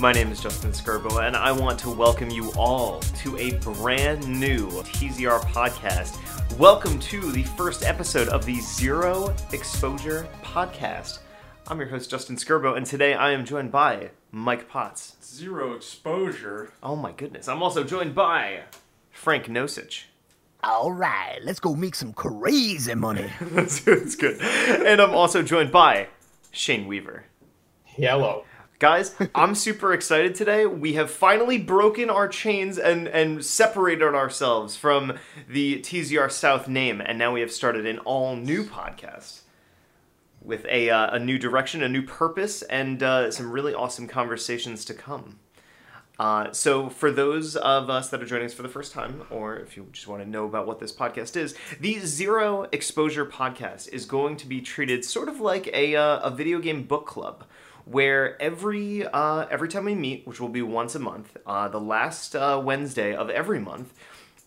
My name is Justin Skirbo, and I want to welcome you all to a brand new TZR podcast. Welcome to the first episode of the Zero Exposure Podcast. I'm your host, Justin Skirbo, and today I am joined by Mike Potts. Zero exposure. Oh my goodness. I'm also joined by Frank Nosich. All right, let's go make some crazy money. that's, that's good. And I'm also joined by Shane Weaver. Yellow. Guys, I'm super excited today. We have finally broken our chains and, and separated ourselves from the TZR South name, and now we have started an all new podcast with a, uh, a new direction, a new purpose, and uh, some really awesome conversations to come. Uh, so, for those of us that are joining us for the first time, or if you just want to know about what this podcast is, the Zero Exposure Podcast is going to be treated sort of like a, uh, a video game book club where every uh, every time we meet, which will be once a month, uh, the last uh, Wednesday of every month,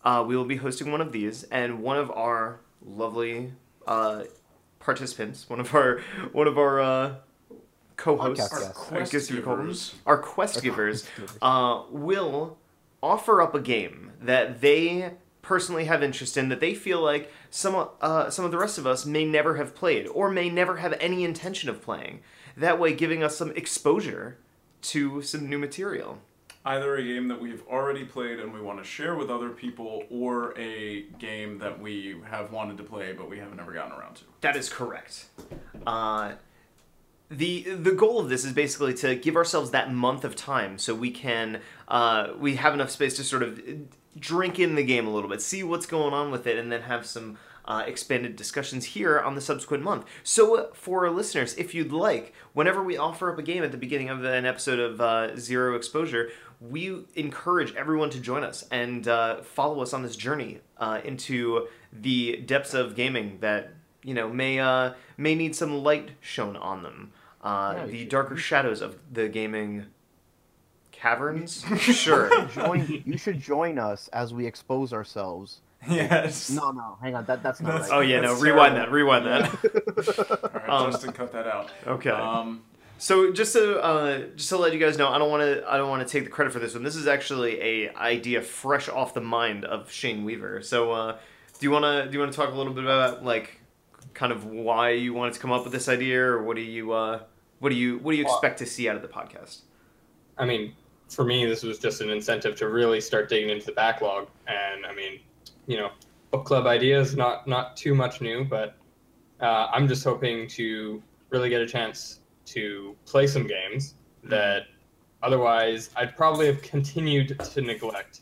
uh, we will be hosting one of these, and one of our lovely uh, participants, one of our one of our uh, co-hosts, Podcast guests. I guess you call them, givers. our quest givers, uh, will offer up a game that they personally have interest in that they feel like some uh, some of the rest of us may never have played or may never have any intention of playing. That way, giving us some exposure to some new material. Either a game that we've already played and we want to share with other people, or a game that we have wanted to play but we haven't ever gotten around to. That is correct. Uh, the the goal of this is basically to give ourselves that month of time so we can uh, we have enough space to sort of drink in the game a little bit, see what's going on with it, and then have some uh, expanded discussions here on the subsequent month. So uh, for our listeners, if you'd like, whenever we offer up a game at the beginning of an episode of uh, Zero Exposure, we encourage everyone to join us and uh, follow us on this journey uh, into the depths of gaming that you know may uh, may need some light shown on them. Uh, the should- darker shadows of the gaming caverns. sure. Join, you should join us as we expose ourselves. Yes. No, no, hang on, that that's not That's- Oh right. yeah, no. That's Rewind terrible. that. Rewind that. All right, Um, Justin, cut that out. Okay. Um, So just to uh, just to let you guys know, I don't want to I don't want to take the credit for this one. This is actually a idea fresh off the mind of Shane Weaver. So uh, do you want to do you want to talk a little bit about like kind of why you wanted to come up with this idea, or what do you uh, what do you what do you expect to see out of the podcast? I mean, for me, this was just an incentive to really start digging into the backlog. And I mean, you know, book club ideas not not too much new, but uh, I'm just hoping to really get a chance to play some games that otherwise I'd probably have continued to neglect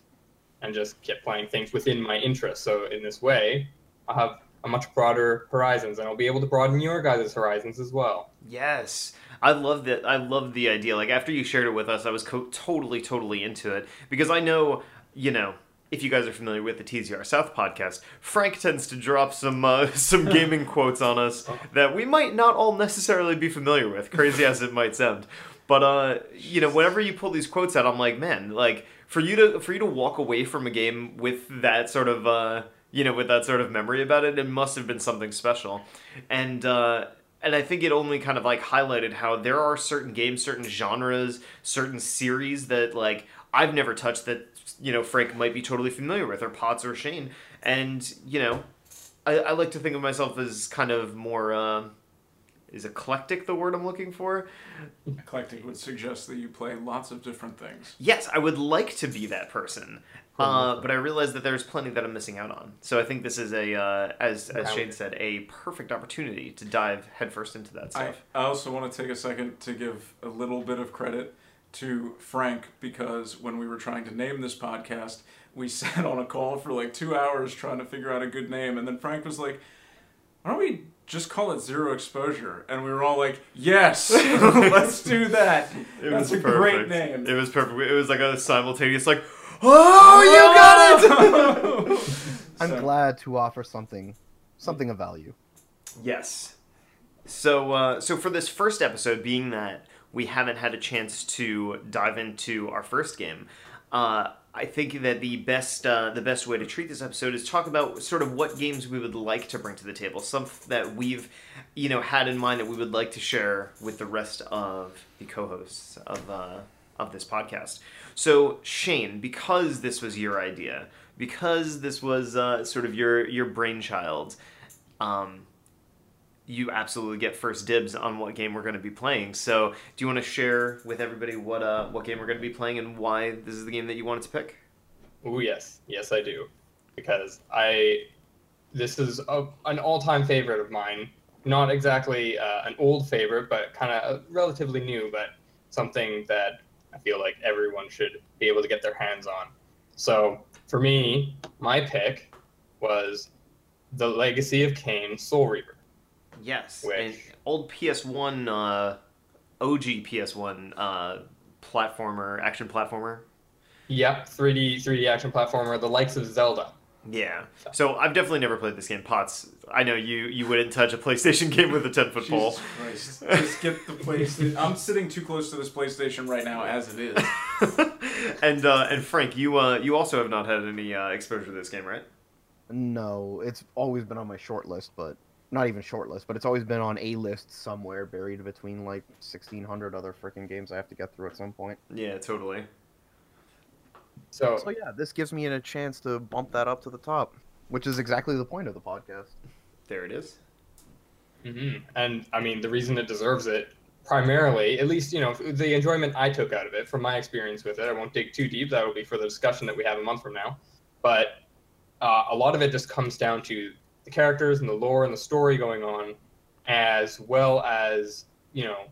and just kept playing things within my interest. So in this way, I'll have a much broader horizons, and I'll be able to broaden your guys' horizons as well. Yes, I love that. I love the idea. Like after you shared it with us, I was co- totally, totally into it because I know, you know, if you guys are familiar with the TZR South podcast, Frank tends to drop some uh, some gaming quotes on us that we might not all necessarily be familiar with. Crazy as it might sound, but uh, you know, whenever you pull these quotes out, I'm like, man, like for you to for you to walk away from a game with that sort of. Uh, you know, with that sort of memory about it, it must have been something special. And uh, and I think it only kind of like highlighted how there are certain games, certain genres, certain series that like I've never touched that you know Frank might be totally familiar with, or Potts or Shane. And you know, I, I like to think of myself as kind of more. Uh, is eclectic the word I'm looking for? eclectic would suggest that you play lots of different things. Yes, I would like to be that person, uh, but I realize that there's plenty that I'm missing out on. So I think this is a, uh, as as Shane said, a perfect opportunity to dive headfirst into that I, stuff. I also want to take a second to give a little bit of credit to Frank because when we were trying to name this podcast, we sat on a call for like two hours trying to figure out a good name, and then Frank was like, "Why don't we just call it Zero Exposure?" And we were all like, "Yes, let's do that. That's a great name." It was perfect. It was like a simultaneous, like, oh, you got it. I'm So- glad to offer something, something of value. Yes. So, uh, so for this first episode, being that we haven't had a chance to dive into our first game, uh, I think that the best uh, the best way to treat this episode is talk about sort of what games we would like to bring to the table, some that we've you know had in mind that we would like to share with the rest of the co-hosts of uh, of this podcast. So Shane, because this was your idea, because this was uh, sort of your your brainchild, um, you absolutely get first dibs on what game we're going to be playing. So, do you want to share with everybody what uh, what game we're going to be playing and why this is the game that you wanted to pick? Oh yes, yes I do, because I this is a, an all-time favorite of mine. Not exactly uh, an old favorite, but kind of relatively new, but something that I feel like everyone should be able to get their hands on. So for me, my pick was The Legacy of Kain Soul Reaver. Yes, Which- an old PS1, uh, OG PS1 uh, platformer, action platformer. Yep, 3D 3D action platformer, the likes of Zelda. Yeah. So I've definitely never played this game. Potts, I know you you wouldn't touch a PlayStation game with a ten foot pole. Christ. Just get the PlayStation. I'm sitting too close to this PlayStation right now as it is. and uh, and Frank, you uh, you also have not had any uh, exposure to this game, right? No, it's always been on my short list, but not even short list, but it's always been on a list somewhere, buried between like sixteen hundred other freaking games I have to get through at some point. Yeah, totally. So So yeah, this gives me a chance to bump that up to the top, which is exactly the point of the podcast. There it is. hmm And I mean, the reason it deserves it, primarily, at least you know, the enjoyment I took out of it from my experience with it. I won't dig too deep. That will be for the discussion that we have a month from now. But uh, a lot of it just comes down to the characters and the lore and the story going on, as well as you know,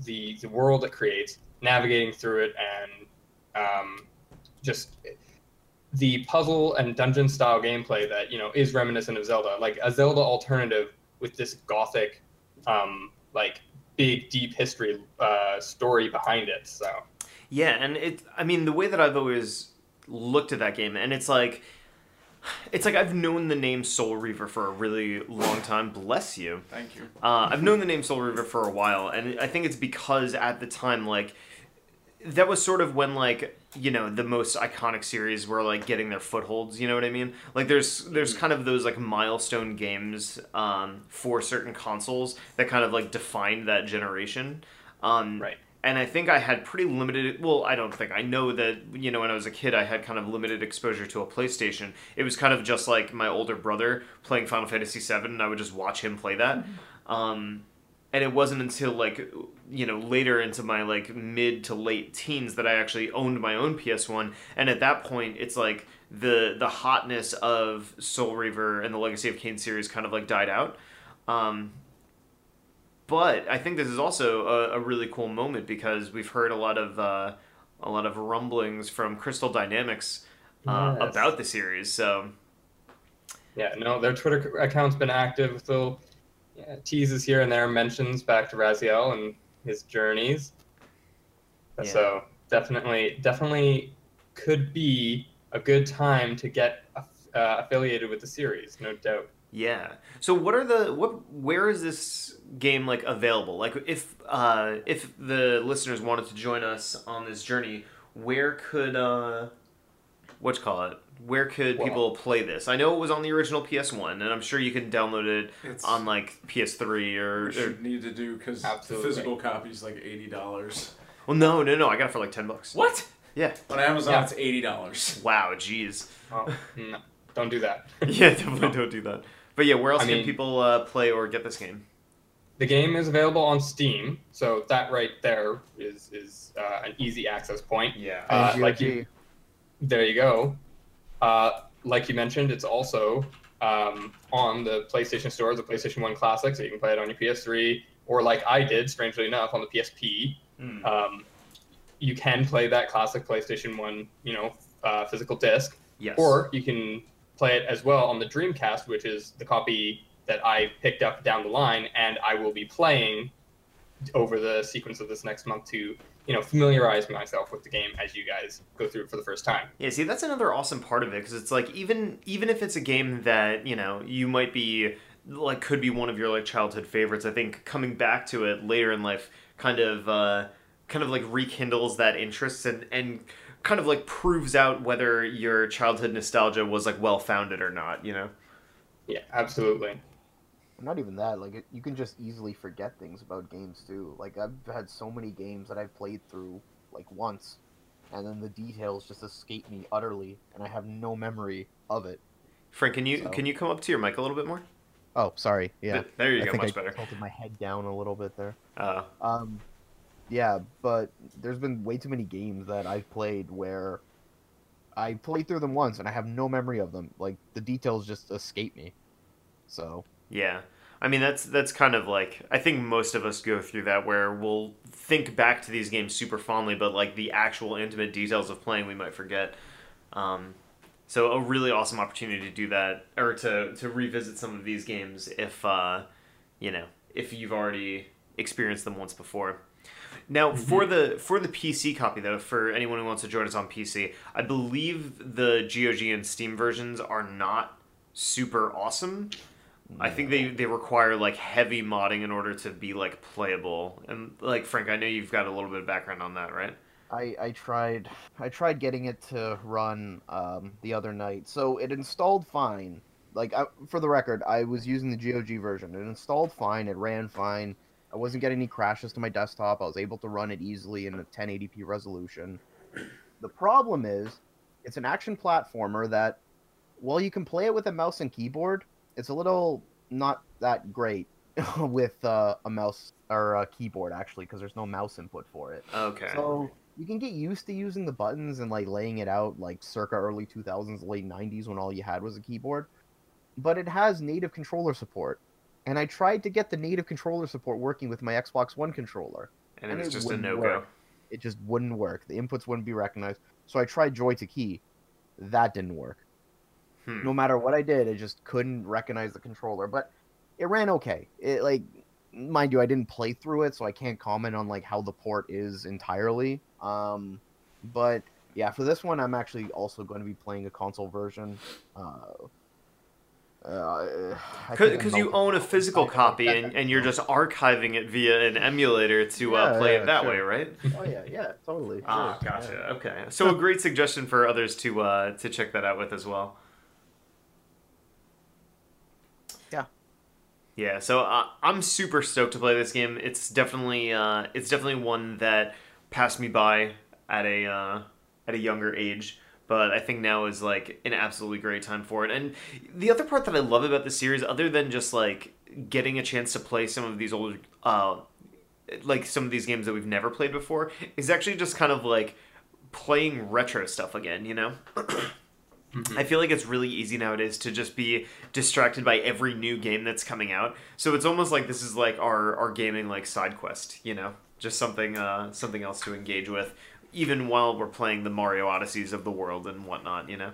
the the world it creates, navigating through it, and um, just the puzzle and dungeon style gameplay that you know is reminiscent of Zelda, like a Zelda alternative with this gothic, um, like big deep history uh, story behind it. So Yeah, and it. I mean, the way that I've always looked at that game, and it's like, it's like I've known the name Soul Reaver for a really long time. Bless you. Thank you. Uh, I've known the name Soul Reaver for a while, and I think it's because at the time, like, that was sort of when, like, you know, the most iconic series were like getting their footholds. You know what I mean? Like, there's there's kind of those like milestone games um, for certain consoles that kind of like defined that generation. Um, Right. And I think I had pretty limited. Well, I don't think I know that. You know, when I was a kid, I had kind of limited exposure to a PlayStation. It was kind of just like my older brother playing Final Fantasy VII, and I would just watch him play that. Um, and it wasn't until like you know later into my like mid to late teens that I actually owned my own PS1 and at that point it's like the the hotness of Soul Reaver and the Legacy of Kain series kind of like died out um, but I think this is also a, a really cool moment because we've heard a lot of uh, a lot of rumblings from Crystal Dynamics uh, Yes. about the series so yeah, no, their Twitter account's been active with little yeah, teases here and there, mentions back to Raziel and his journeys. Yeah. So definitely, definitely could be a good time to get uh, affiliated with the series, no doubt. Yeah. So what are the what where is this game like available? Like if uh if the listeners wanted to join us on this journey, where could uh what you call it? Where could Well- people play this? I know it was on the original PS1 and I'm sure you can download it It's on like PS3 or, what or you need to do because the physical copy is like eighty dollars. Well no, no, no, I got it for like 10 bucks. What? Yeah. On Amazon, Yeah. it's eighty dollars. Wow, jeez. Oh, no, don't do that. yeah, definitely don't do that. But yeah, where else I can mean- people uh, play or get this game? The game is available on Steam, so that right there is is uh, an easy access point. Yeah. Uh, like you- There you go. Uh, like you mentioned, it's also um, on the PlayStation Store, the PlayStation 1 Classic, so you can play it on your PS3, or like I did, strangely enough, on the PSP. Hmm. Um, you can play that classic PlayStation 1, you know, uh, physical disc, yes. or you can play it as well on the Dreamcast, which is the copy that I picked up down the line, and I will be playing over the sequence of this next month to, you know, familiarize myself with the game as you guys go through it for the first time. Yeah, see, that's another awesome part of it because it's like even even if it's a game that you know you might be like could be one of your like childhood favorites. I think coming back to it later in life kind of uh, kind of like rekindles that interest and and kind of like proves out whether your childhood nostalgia was like well founded or not. You know? Yeah, absolutely. Not even that. Like it, you can just easily forget things about games too. Like I've had so many games that I've played through like once, and then the details just escape me utterly, and I have no memory of it. Frank, can you So- can you come up to your mic a little bit more? Oh, sorry. Yeah, There you I go, think much I better. tilted my head down a little bit there. Uh, Um, yeah, but there's been way too many games that I've played where I played through them once and I have no memory of them. Like the details just escape me. So Yeah. I mean that's that's kind of like I think most of us go through that where we'll think back to these games super fondly, but like the actual intimate details of playing we might forget. Um, so a really awesome opportunity to do that or to to revisit some of these games if uh, you know if you've already experienced them once before. Now for the for the PC copy though, for anyone who wants to join us on PC, I believe the GOG and Steam versions are not super awesome. I think they, they require like heavy modding in order to be like playable. And like Frank, I know you've got a little bit of background on that, right? I, I tried I tried getting it to run um, the other night. So it installed fine. Like I, for the record, I was using the GOG version. It installed fine. It ran fine. I wasn't getting any crashes to my desktop. I was able to run it easily in a 1080p resolution. The problem is, it's an action platformer that, while you can play it with a mouse and keyboard, it's a little not that great with uh, a mouse or a keyboard actually, because there's no mouse input for it. Okay. So you can get used to using the buttons and like laying it out like circa early 2000s, late 90s when all you had was a keyboard. But it has native controller support. And I tried to get the native controller support working with my Xbox One controller. and it was just a no go. It just wouldn't work. The inputs wouldn't be recognized. So I tried JoyToKey. That didn't work. Hmm. No matter what I did, it just couldn't recognize the controller. But it ran okay. It like mind you, I didn't play through it, so I can't comment on like how the port is entirely. Um, but yeah, for this one, I'm actually also going to be playing a console version. Uh, Because I'm you own a physical I- I- copy I- and, and you're just archiving it via an emulator to uh, play yeah, it that sure. way, right? Oh yeah, yeah, totally. Ah, sure, gotcha. yeah. Okay, so a great suggestion for others to uh, to check that out with as well. Yeah. Yeah, so uh, I'm super stoked to play this game. It's definitely uh, it's definitely one that passed me by at a uh, at a younger age, but I think now is like an absolutely great time for it. And the other part that I love about the series, other than just like getting a chance to play some of these old uh, like some of these games that we've never played before, is actually just kind of like playing retro stuff again. You know. I feel like it's really easy nowadays to just be distracted by every new game that's coming out. So it's almost like this is like our, our gaming like side quest, you know, just something uh, something else to engage with, even while we're playing the Mario Odysseys of the world and whatnot, you know.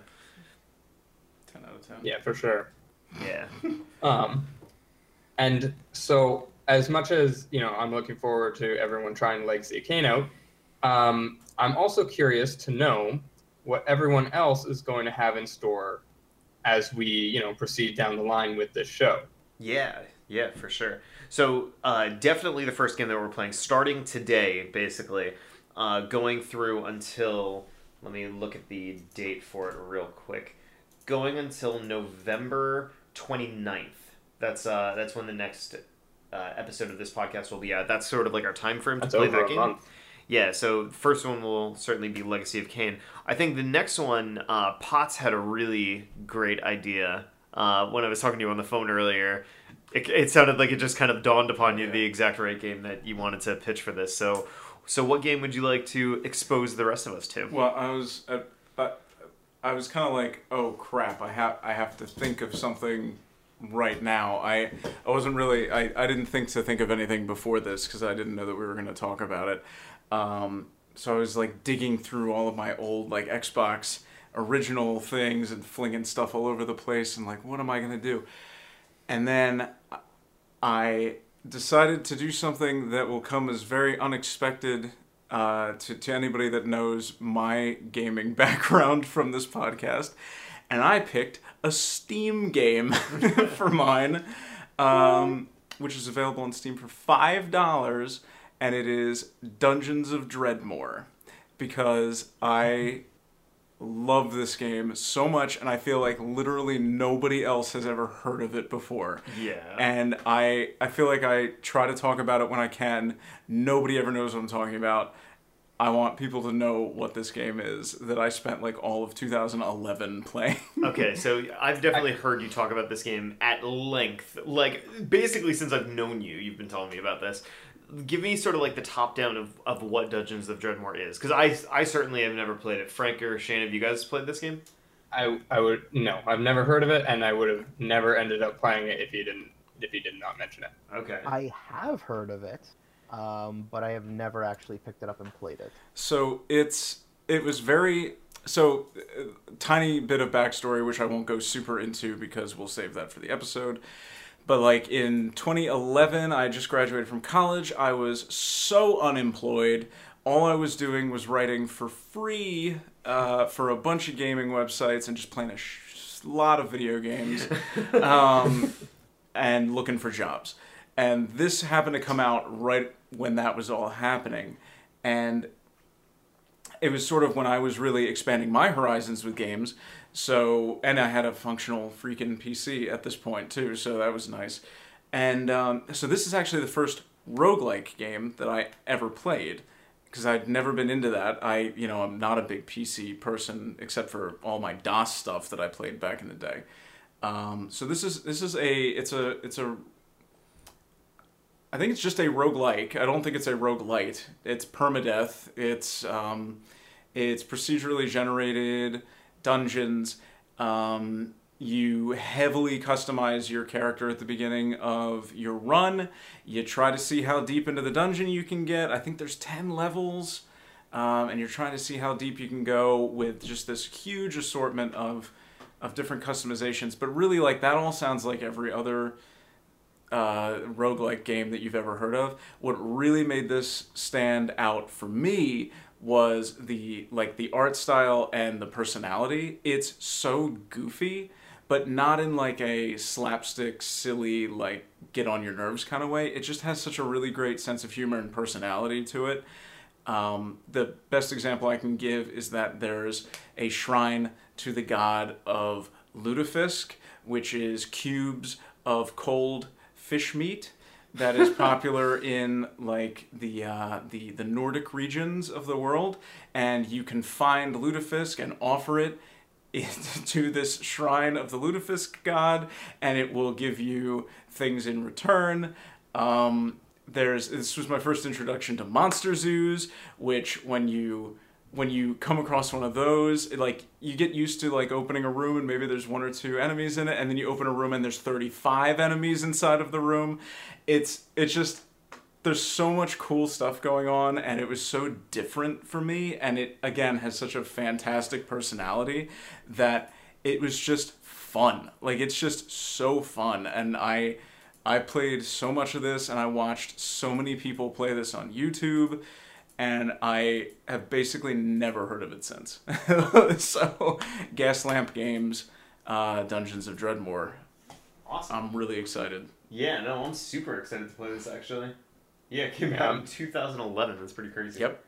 Ten out of ten. Yeah, for sure. Yeah. Um, and so, as much as you know, I'm looking forward to everyone trying Legacy of Kain out. Um, I'm also curious to know what everyone else is going to have in store as we, you know, proceed down the line with this show. Yeah, yeah, for sure. So uh, definitely the first game that we're playing, starting today, basically, uh, going through until let me look at the date for it real quick. Going until November 29th. That's uh, that's when the next uh, episode of this podcast will be out. That's sort of like our time frame to That's play that game. month. Yeah, so first one will certainly be Legacy of Kain. I think the next one, uh, Potts had a really great idea. Uh, when I was talking to you on the phone earlier, it, it sounded like it just kind of dawned upon you the exact right game that you wanted to pitch for this. So, so what game would you like to expose the rest of us to? Well, I was uh, uh, I was kind of like, oh crap, I have I have to think of something right now. I I wasn't really I, I didn't think to think of anything before this because I didn't know that we were going to talk about it. Um, so I was like digging through all of my old like Xbox original things and flinging stuff all over the place and like, what am I going to do? And then I decided to do something that will come as very unexpected uh, to, to anybody that knows my gaming background from this podcast. And I picked a Steam game for mine, um, which is available on Steam for $5, and it is Dungeons of Dredmor. Because I love this game so much, and I feel like literally nobody else has ever heard of it before Yeah. and I I feel like I try to talk about it when I can. Nobody ever knows what I'm talking about. I want people to know what this game is that I spent like all of 2011 playing. Okay, so I've definitely heard you talk about this game at length. Like, basically, since I've known you, you've been telling me about this. Give me sort of like the top down of, of what Dungeons of Dredmor is. Because I, I certainly have never played it. Frank or Shane, have you guys played this game? I I would no, I've never heard of it, and I would have never ended up playing it if you didn't if you did not mention it. Okay. I have heard of it, um, but I have never actually picked it up and played it. So it's it was very so uh, tiny bit of backstory which I won't go super into because we'll save that for the episode. But like in 2011, I just graduated from college. I was so unemployed. All I was doing was writing for free uh, for a bunch of gaming websites and just playing a sh- lot of video games um, and looking for jobs. And this happened to come out right when that was all happening. And it was sort of when I was really expanding my horizons with games. So, and I had a functional freaking PC at this point too, so that was nice. And um, so this is actually the first roguelike game that I ever played because I'd never been into that. I, you know, I'm not a big PC person except for all my DOS stuff that I played back in the day. Um, so this is this is a it's a it's a I think it's just a roguelike. I don't think it's a roguelite. It's permadeath. It's um, it's procedurally generated dungeons. Um, you heavily customize your character at the beginning of your run. You try to see how deep into the dungeon you can get. I think there's 10 levels. Um, and you're trying to see how deep you can go with just this huge assortment of of different customizations. But really, like that all sounds like every other uh, roguelike game that you've ever heard of. What really made this stand out for me was the like the art style and the personality. It's so goofy, but not in like a slapstick, silly, like get on your nerves kind of way. It just has such a really great sense of humor and personality to it. Um, the best example I can give is that there's a shrine to the god of lutefisk, which is cubes of cold fish meat that is popular in like the uh, the the Nordic regions of the world, and you can find lutefisk and offer it to this shrine of the lutefisk god, and it will give you things in return. Um, there's this was my first introduction to monster zoos, which when you when you come across one of those, it, like you get used to like opening a room and maybe there's one or two enemies in it, and then you open a room and there's 35 enemies inside of the room. It's it's just there's so much cool stuff going on, and it was so different for me, and it again has such a fantastic personality that it was just fun. Like it's just so fun, and I. I played so much of this and I watched so many people play this on YouTube and I have basically never heard of it since. so, Gaslamp Games, uh, Dungeons of Dredmor. Awesome. I'm really excited. Yeah, no, I'm super excited to play this actually. Yeah, it came Yeah. out in 2011. That's pretty crazy. Yep.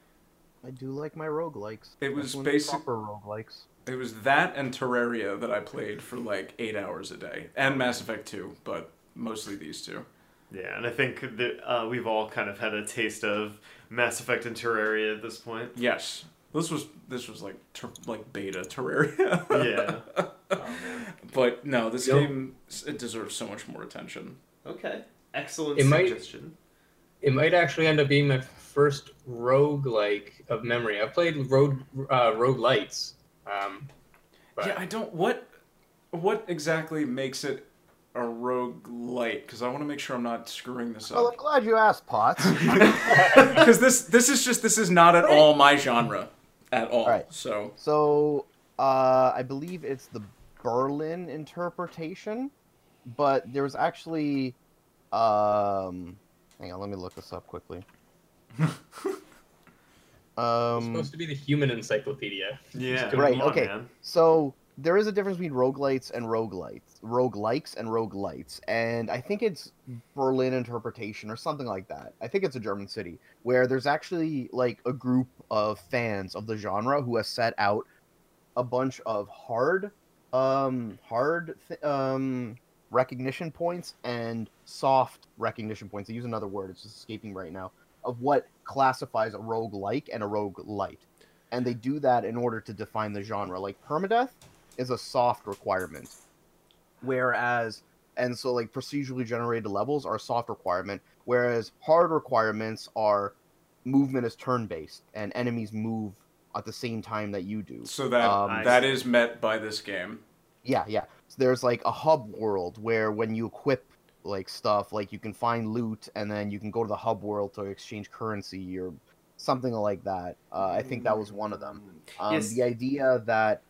I do like my roguelikes. It was Especially basic- proper roguelikes. It was that and Terraria that I played for like eight hours a day, and Mass Effect 2, but mostly these two. Yeah, and I think that uh, we've all kind of had a taste of Mass Effect and Terraria at this point. Yes, this was this was like ter- like beta Terraria. Yeah. oh, but no, this Yep. game it deserves so much more attention. Okay. Excellent It might- suggestion. It might actually end up being my first roguelike of memory. I've played rogue uh, roguelites. Um, but Yeah, I don't. What what exactly makes it a rogue light? Because I want to make sure I'm not screwing this up. Well. I'm glad you asked, Potts. Because this this is just this is not at all my genre at all. Alright. So so, uh, I believe it's the Berlin interpretation, but there was actually, um, hang on, let me look this up quickly. it's um, supposed to be the human encyclopedia. Yeah. Come Right, on, okay. man. So there is a difference between roguelites and roguelites, roguelikes and roguelites, and I think it's Berlin interpretation or something like that. I think it's a German city where there's actually like a group of fans of the genre who has set out a bunch of hard, um, hard, um, recognition points and soft recognition points. I use another word; it's just escaping right now. of what classifies a rogue like and a rogue light. And they do that in order to define the genre. Like permadeath is a soft requirement. Whereas and so like procedurally generated levels are a soft requirement, whereas hard requirements are movement is turn based and enemies move at the same time that you do. So that Um, that is met by this game. Yeah, yeah. So there's like a hub world where when you equip like stuff, like you can find loot and then you can go to the hub world to exchange currency or something like that. Uh, I think that was one of them. Um, Yes. The idea that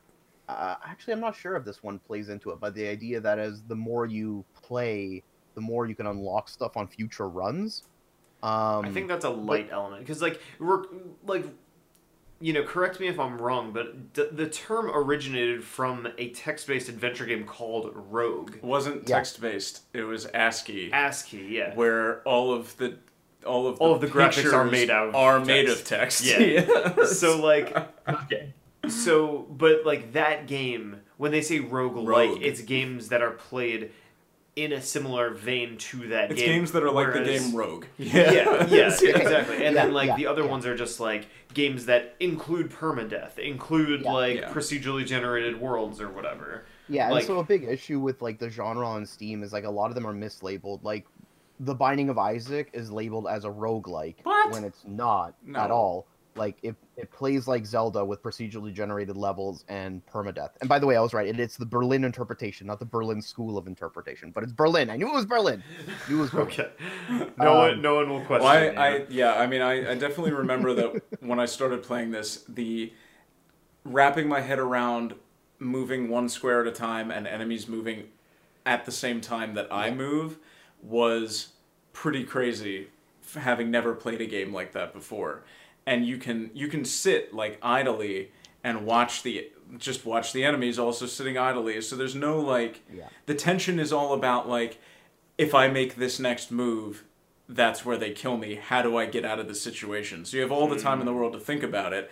uh, actually I'm not sure if this one plays into it, but the idea that as the more you play, the more you can unlock stuff on future runs. Um, I think that's a light element because, like, we're like, you know, correct me if I'm wrong, but d- the term originated from a text-based adventure game called Rogue. It wasn't Yeah. text based. It was ASCII, ASCII, yeah. where all of the all of All of the graphics are made out of are text. made of text. Yeah. Yes. So like, Okay. So but like that game, when they say rogue like, Rogue. it's games that are played in a similar vein to that it's game. games that are like the whereas- game Rogue. Yeah, yeah, exactly. And Yeah, then like yeah, the other yeah. ones are just like games that include permadeath, include Yeah. like Yeah. procedurally generated worlds or whatever. Yeah, Like- and so a big issue with like the genre on Steam is like a lot of them are mislabeled. Like The Binding of Isaac is labeled as a roguelike What? when it's not No. at all. Like it, it plays like Zelda with procedurally generated levels and permadeath. And by the way, I was right. It, it's the Berlin interpretation, not the Berlin School of Interpretation. But it's Berlin. I knew it was Berlin. I knew it was Berlin. Okay. No Um, one, no one will question. Well, I, I yeah, I mean, I, I definitely remember that when I started playing this, the wrapping my head around moving one square at a time and enemies moving at the same time that I move was pretty crazy, having never played a game like that before. And you can you can sit like idly and watch the just watch the enemies also sitting idly. So there's no like Yeah. the tension is all about like if I make this next move, that's where they kill me. How do I get out of the situation? So you have all the time in the mm. world to think about it,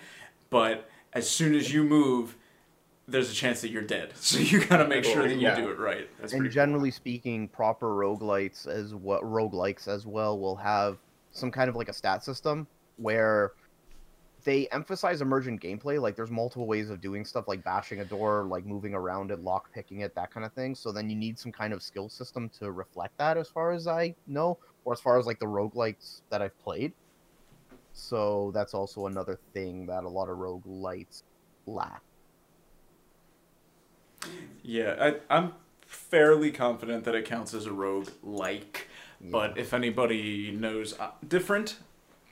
but as soon as you move, there's a chance that you're dead. So you gotta make sure that you Yeah. do it right. That's and pretty generally speaking, proper roguelites as well roguelikes as well will have some kind of like a stat system where they emphasize emergent gameplay. Like there's multiple ways of doing stuff like bashing a door, like moving around it, lock picking it, that kind of thing. So then you need some kind of skill system to reflect that as far as I know, or as far as like the roguelikes that I've played. So that's also another thing that a lot of roguelites lack. Yeah, I, I'm fairly confident that it counts as a rogue like. But if anybody knows uh, different,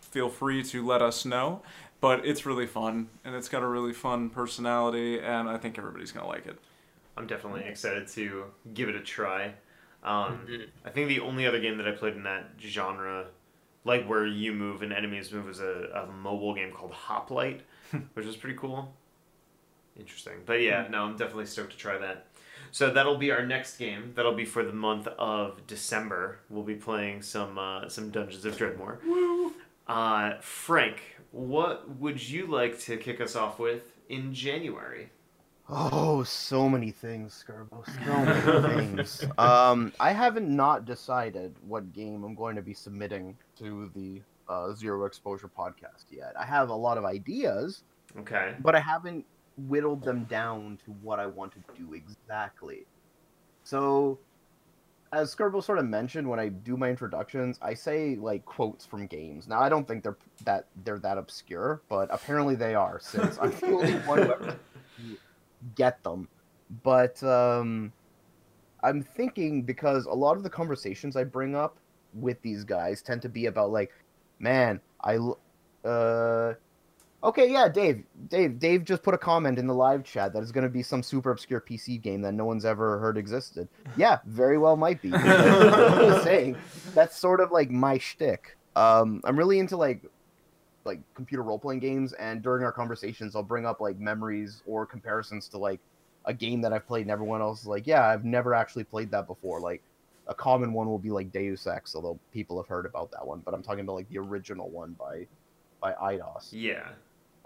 feel free to let us know. But it's really fun, and it's got a really fun personality, and I think everybody's gonna like it. I'm definitely excited to give it a try. Um, Mhm. I think the only other game that I played in that genre, like where you move and enemies move, was a, a mobile game called Hoplite, which was pretty cool. Interesting. But yeah, no, I'm definitely stoked to try that. So that'll be our next game. That'll be for the month of December. We'll be playing some uh, some Dungeons of Dredmor. Woo! Uh, Frank, what would you like to kick us off with in January? Oh, so many things, Skirbo. So many things. Um, I haven't not decided what game I'm going to be submitting to the uh, Zero Exposure podcast yet. I have a lot of ideas, Okay. but I haven't whittled them down to what I want to do exactly. So, as Skirbo sort of mentioned when I do my introductions, I say like quotes from games. Now, I don't think they're that they're that obscure, but apparently they are, since I'm the only one who get them. But um, I'm thinking because a lot of the conversations I bring up with these guys tend to be about like, man, I, uh, okay, yeah, Dave, Dave, Dave just put a comment in the live chat that it's going to be some super obscure PC game that no one's ever heard existed. Yeah, very well might be. I'm just saying that's sort of like my shtick. Um, I'm really into like like computer role playing games, and during our conversations, I'll bring up like memories or comparisons to like a game that I've played, and everyone else is like, "Yeah, I've never actually played that before." Like a common one will be like Deus Ex, although people have heard about that one, but I'm talking about like the original one by by Eidos. Yeah.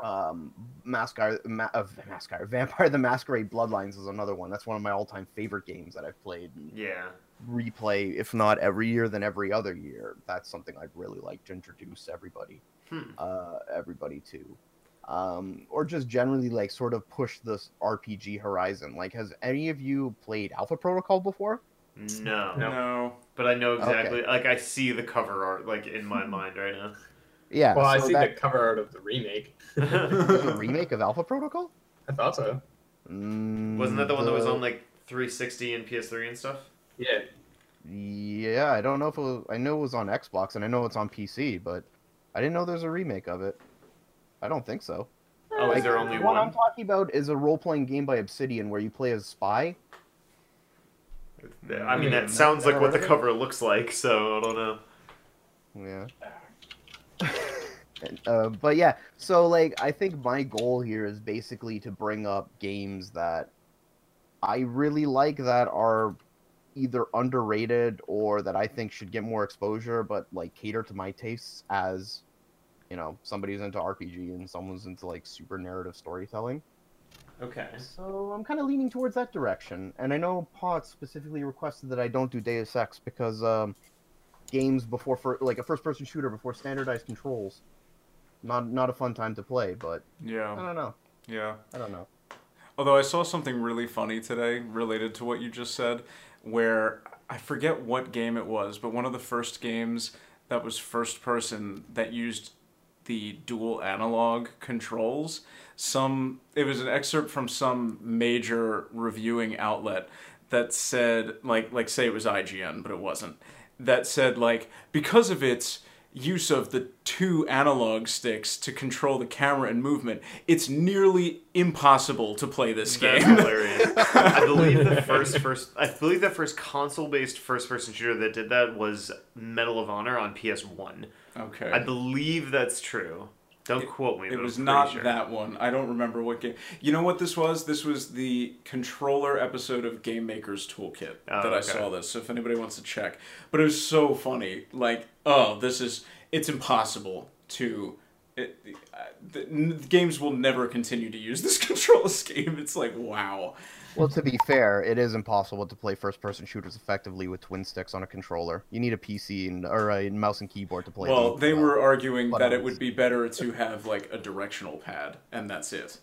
Um, Masquerade, Ma- uh, Masquerade, Vampire the Masquerade Bloodlines is another one. That's one of my all time favorite games that I've played. And Yeah. replay, if not every year, then every other year. That's something I'd really like to introduce everybody, Hmm. uh, everybody to, um, or just generally like sort of push this RPG horizon. Like, has any of you played Alpha Protocol before? No, No. but I know exactly. Like I see the cover art like in my mind right now. Yeah. Well, I see that the cover art of the remake. was a remake of Alpha Protocol. I thought so. Mm, Wasn't that the one that was on like 360 and PS3 and stuff? Yeah. Yeah, I don't know if it was. I know it was on Xbox, and I know it's on PC, but I didn't know there's a remake of it. I don't think so. Oh, is there only one? what I'm talking about is a role-playing game by Obsidian where you play as spy. I mean, that Hmm, sounds like what the heard of it. cover looks like. So I don't know. Yeah. Uh, but yeah, so like I think my goal here is basically to bring up games that I really like that are either underrated or that I think should get more exposure, but like cater to my tastes as you know somebody's into RPG and someone's into like super narrative storytelling. Okay. So I'm kind of leaning towards that direction. And I know Pot specifically requested that I don't do Deus Ex because um, games before for like a first-person shooter before standardized controls, not not a fun time to play. But yeah, I don't know. Yeah. I don't know. Although I saw something really funny today related to what you just said, where I forget what game it was, but one of the first games that was first person that used the dual analog controls. Some it was an excerpt from some major reviewing outlet that said like like say it was IGN, but it wasn't. That said like because of its use of the two analog sticks to control the camera and movement, it's nearly impossible to play this That's game. hilarious. I believe the first first I believe the first console based first person shooter that did that was Medal of Honor on PS1. okay. I believe that's true. Don't quote me. It was not sure. that one. I don't remember what game. You know what this was? This was the controller episode of Game Maker's Toolkit Oh, that I okay. saw this. So if anybody wants to check, but it was so funny. Like, oh, this is it's impossible to. It, uh, the, n- games will never continue to use this control scheme. It's like wow. Well, to be fair, it is impossible to play first-person shooters effectively with twin sticks on a controller. You need a PC and or a mouse and keyboard to play. Well, they were arguing But that it would be better to have like a directional pad, and that's it.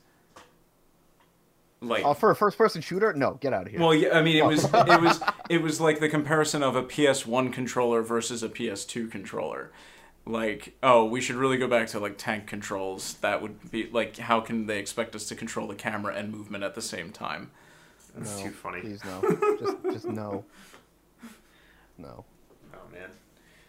Like Oh, for a first-person shooter, no, get out of here. Well, yeah, I mean, it was it was it was like the comparison of a PS1 controller versus a PS2 controller. Like, oh, we should really go back to like tank controls. That would be like, how can they expect us to control the camera and movement at the same time? That's no, too funny. Please no, just just no, no. Oh man.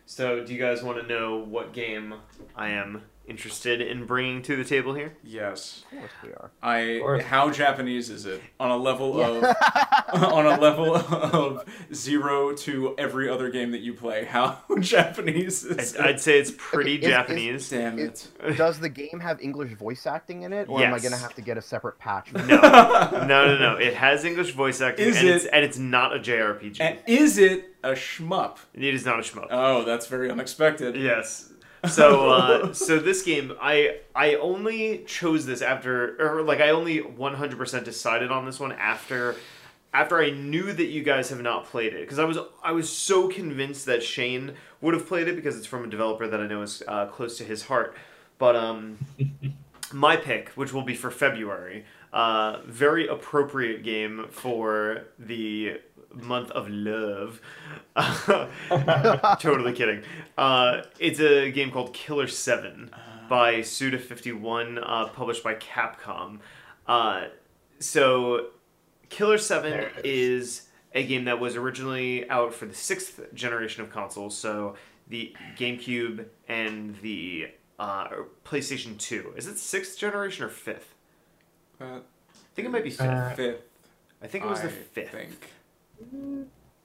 So, do you guys want to know what game I am interested in bringing to the table here? Yes, Of course we are. I. course. How Japanese is it on a level of on a level of zero to every other game that you play? How Japanese is I'd, I'd say it's pretty Okay, is- is- Japanese. Damn It- it! Does the game have English voice acting in it, or am I Yes. gonna have to get a separate patch? No, no, no, no. It has English voice acting, Is and, it- it's, and it's not a JRPG. And is it a shmup? it is not a shmup. Oh, that's very unexpected. Yes. So, uh, so this game, I I only chose this after, or like I only 100% decided on this one after, after I knew that you guys have not played it, because I was I was so convinced that Shane would have played it because it's from a developer that I know is uh, close to his heart. But um, my pick, which will be for February, uh, very appropriate game for the month of love. totally kidding. Uh, it's a game called Killer 7 by Suda51, uh, published by Capcom. Uh, so, Killer 7 is. it is a game that was originally out for the sixth generation of consoles, so the GameCube and the uh, PlayStation 2. Is it sixth generation or fifth? Uh, I think it might be fifth. Uh, fifth. I think it was the fifth. think.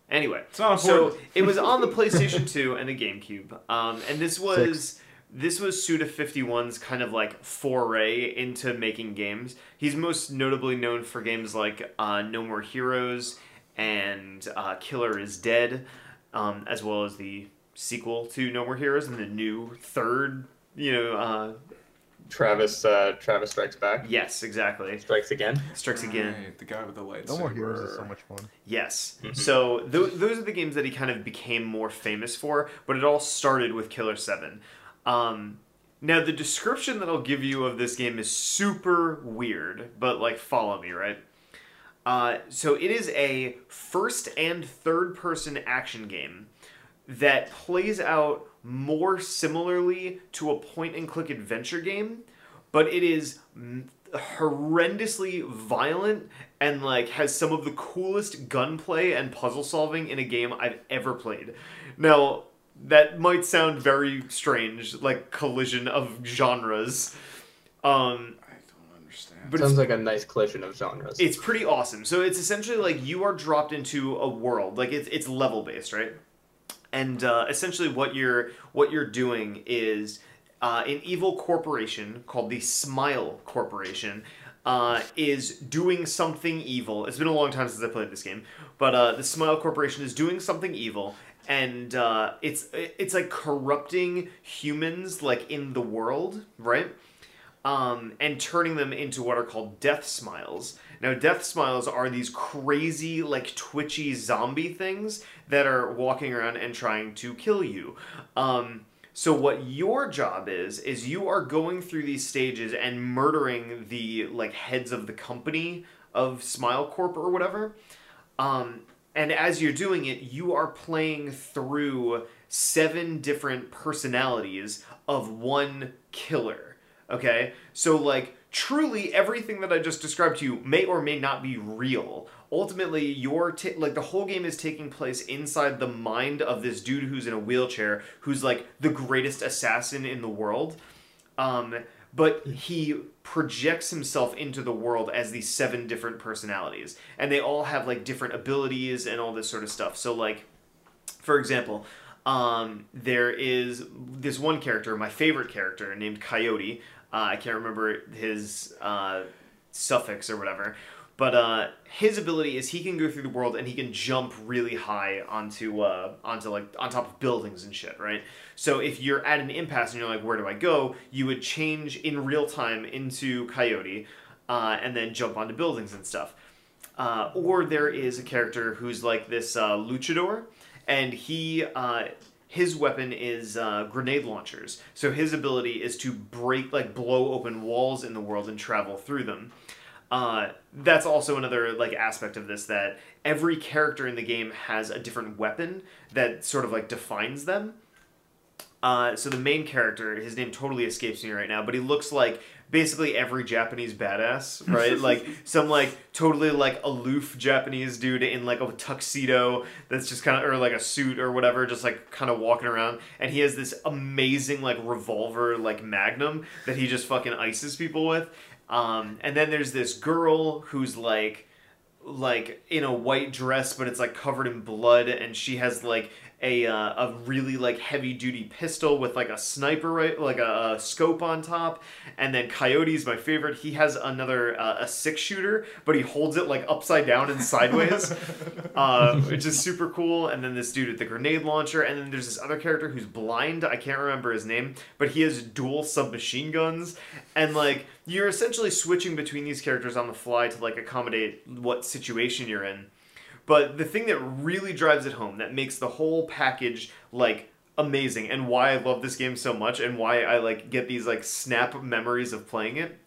Anyway, It's not so it was on the PlayStation 2 and the GameCube, um, and this was this was Suda 51's kind of like foray into making games. He's most notably known for games like uh, No More Heroes and uh, Killer Is Dead, um, as well as the sequel to No More Heroes and the new third, you know, uh, Travis uh, Travis strikes back. Yes, exactly. Strikes again. Strikes again. Right, the guy with the lightsaber. No More Heroes is so much fun. Yes. Mhm. So th- those are the games that he kind of became more famous for, but it all started with Killer 7. Um, now, the description that I'll give you of this game is super weird, but like, follow me, right? Uh, so it is a first and third person action game that plays out more similarly to a point and click adventure game, but it is horrendously violent and like has some of the coolest gunplay and puzzle solving in a game I've ever played. Now, that might sound very strange, like collision of genres. Um, I don't understand. But Sounds like a nice collision of genres. it's pretty awesome. So it's essentially like you are dropped into a world, like it's it's level based, right? And uh, essentially, what you're what you're doing is uh, an evil corporation called the Smile Corporation uh, is doing something evil. It's been a long time since I played this game, but uh, the Smile Corporation is doing something evil, and uh, it's it's like corrupting humans, like in the world, right? um, and turning them into what are called death smiles. Now, death smiles are these crazy, like twitchy zombie things that are walking around and trying to kill you. Um, so, what your job is is you are going through these stages and murdering the like heads of the company of Smile Corp or whatever. Um, and as you're doing it, you are playing through seven different personalities of one killer. Okay? So, like, truly everything that I just described to you may or may not be real. Ultimately, your ta- like the whole game is taking place inside the mind of this dude who's in a wheelchair, who's like the greatest assassin in the world. Um, but he projects himself into the world as these seven different personalities, and they all have like different abilities and all this sort of stuff. So, like, for example, um, there is this one character, my favorite character, named Coyote. Uh, I can't remember his uh, suffix or whatever, but uh, his ability is he can go through the world and he can jump really high onto uh, onto like on top of buildings and shit, right? So if you're at an impasse and you're like, where do I go? You would change in real time into Coyote, uh, and then jump onto buildings and stuff. Uh, or there is a character who's like this uh, luchador, and he uh, his weapon is uh, grenade launchers. So his ability is to break like blow open walls in the world and travel through them. Uh, that's also another like aspect of this that every character in the game has a different weapon that sort of like defines them. Uh, so the main character, his name totally escapes me right now, but he looks like basically every Japanese badass, right? like some like totally like aloof Japanese dude in like a tuxedo that's just kind of or like a suit or whatever, just like kind of walking around, and he has this amazing like revolver like Magnum that he just fucking ices people with. Um, and then there's this girl who's like like in a white dress but it's like covered in blood and she has like a uh, a really like heavy duty pistol with like a sniper right like a, a scope on top. And then coyote's my favorite. He has another uh, a six shooter but he holds it like upside down and sideways uh, which is super cool. And then this dude with the grenade launcher. And then there's this other character who's blind. I can't remember his name but he has dual submachine guns. And like you're essentially switching between these characters on the fly to like accommodate what situation you're in but the thing that really drives it home, that makes the whole package like amazing, and why I love this game so much, and why I like get these like snap memories of playing it,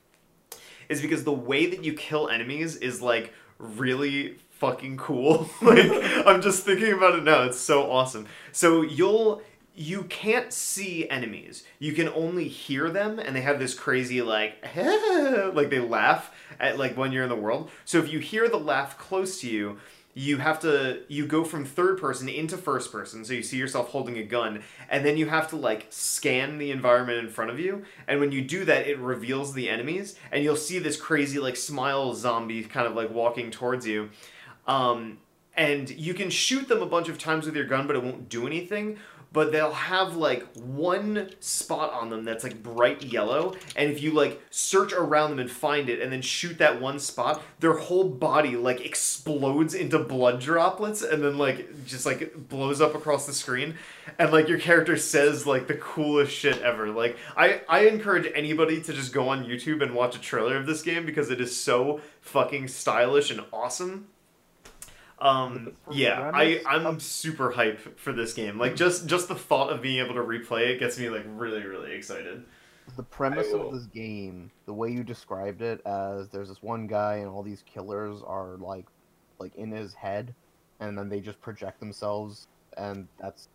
is because the way that you kill enemies is like really fucking cool. like I'm just thinking about it now. It's so awesome. So you'll you can't see enemies. You can only hear them, and they have this crazy like like they laugh at like when you're in the world. So if you hear the laugh close to you, you have to you go from third person into first person so you see yourself holding a gun and then you have to like scan the environment in front of you and when you do that it reveals the enemies and you'll see this crazy like smile zombie kind of like walking towards you. Um, and you can shoot them a bunch of times with your gun but it won't do anything but they'll have like one spot on them that's like bright yellow, and if you like search around them and find it, and then shoot that one spot, their whole body like explodes into blood droplets, and then like just like blows up across the screen, and like your character says like the coolest shit ever. Like I I encourage anybody to just go on YouTube and watch a trailer of this game because it is so fucking stylish and awesome. Um, yeah, I I'm super hype for this game. Like just just the thought of being able to replay it gets me like really really excited. The premise of this game, the way you described it, as there's this one guy and all these killers are like, like in his head, and then they just project themselves, and that's.